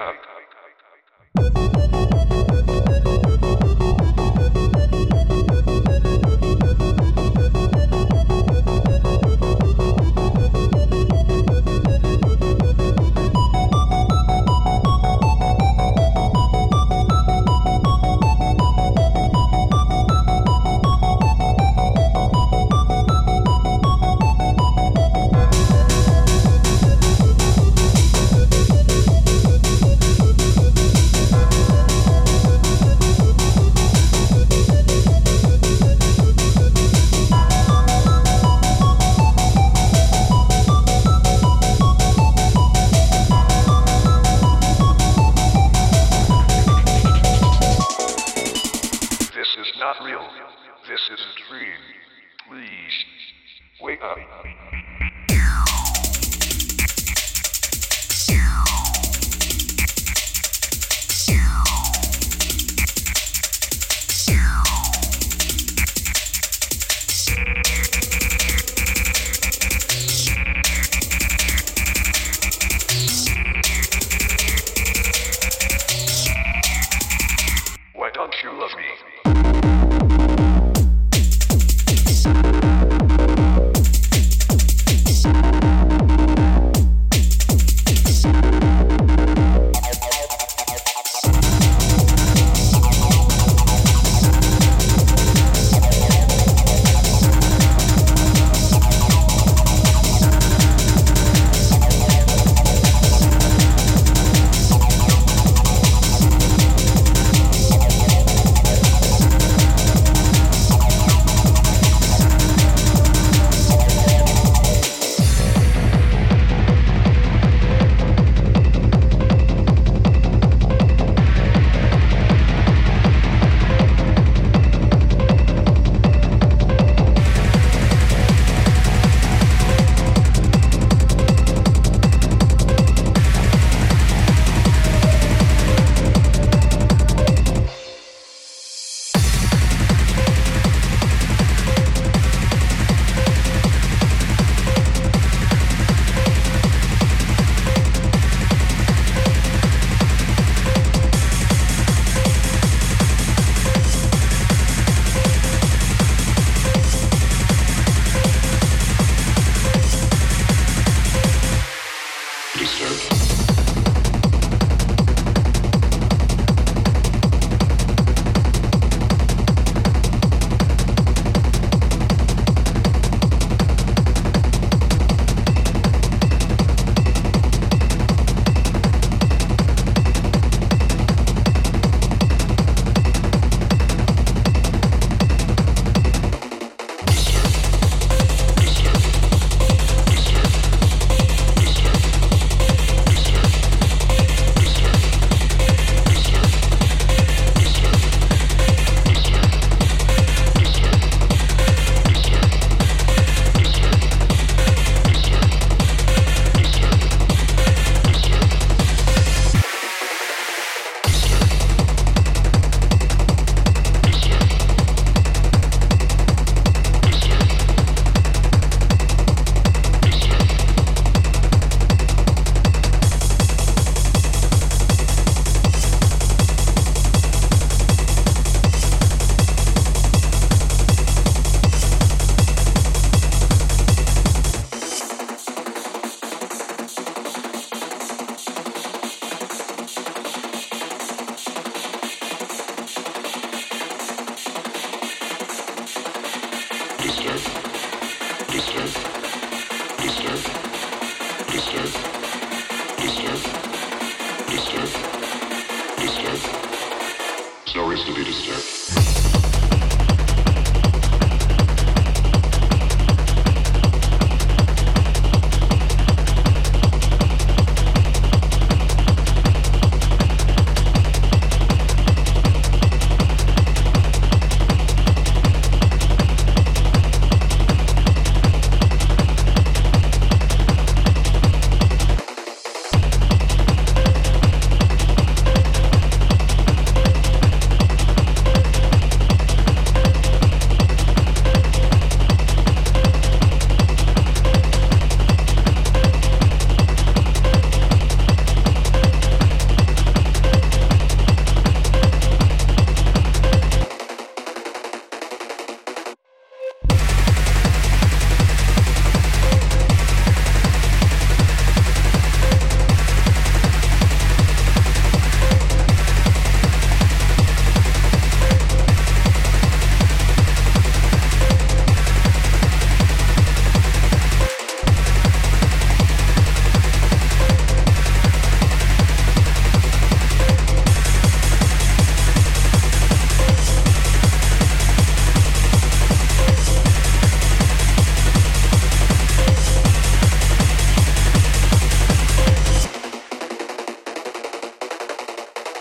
Africa.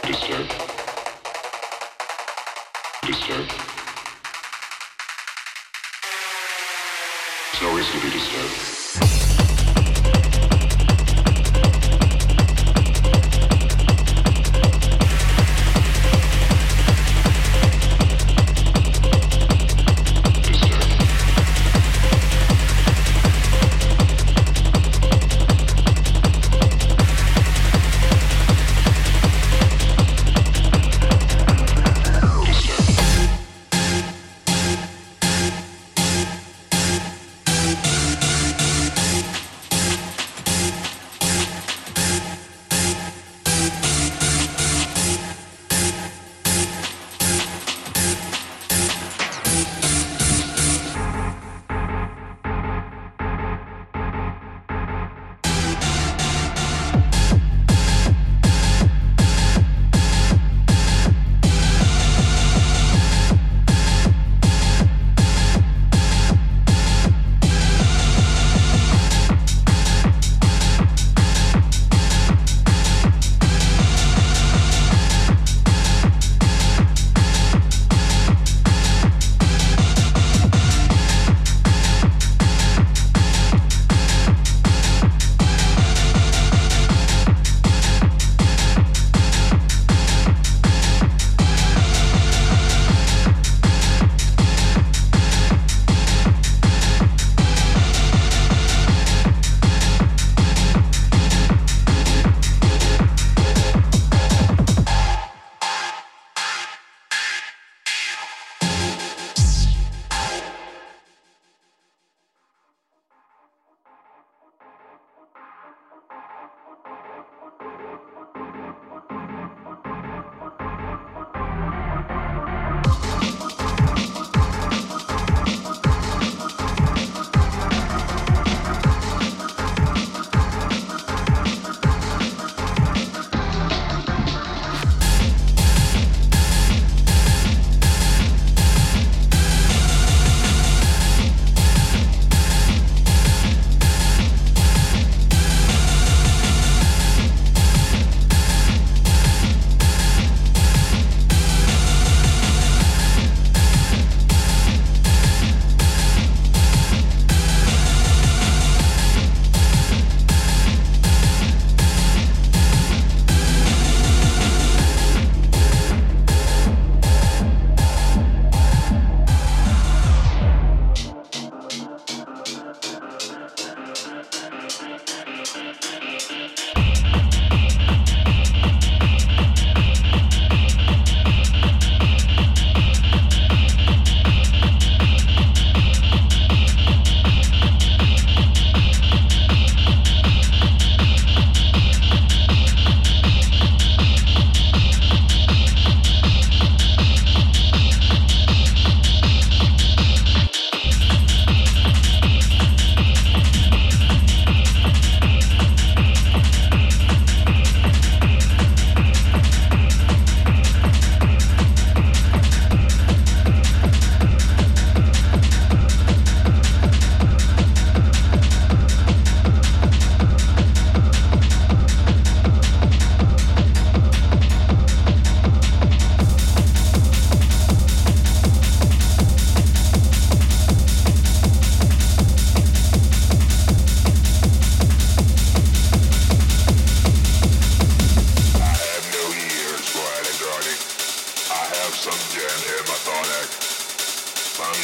disturb, Disturbed. It's no reason to be disturbed.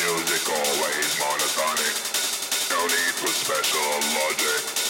music always monotonic. No need for special logic.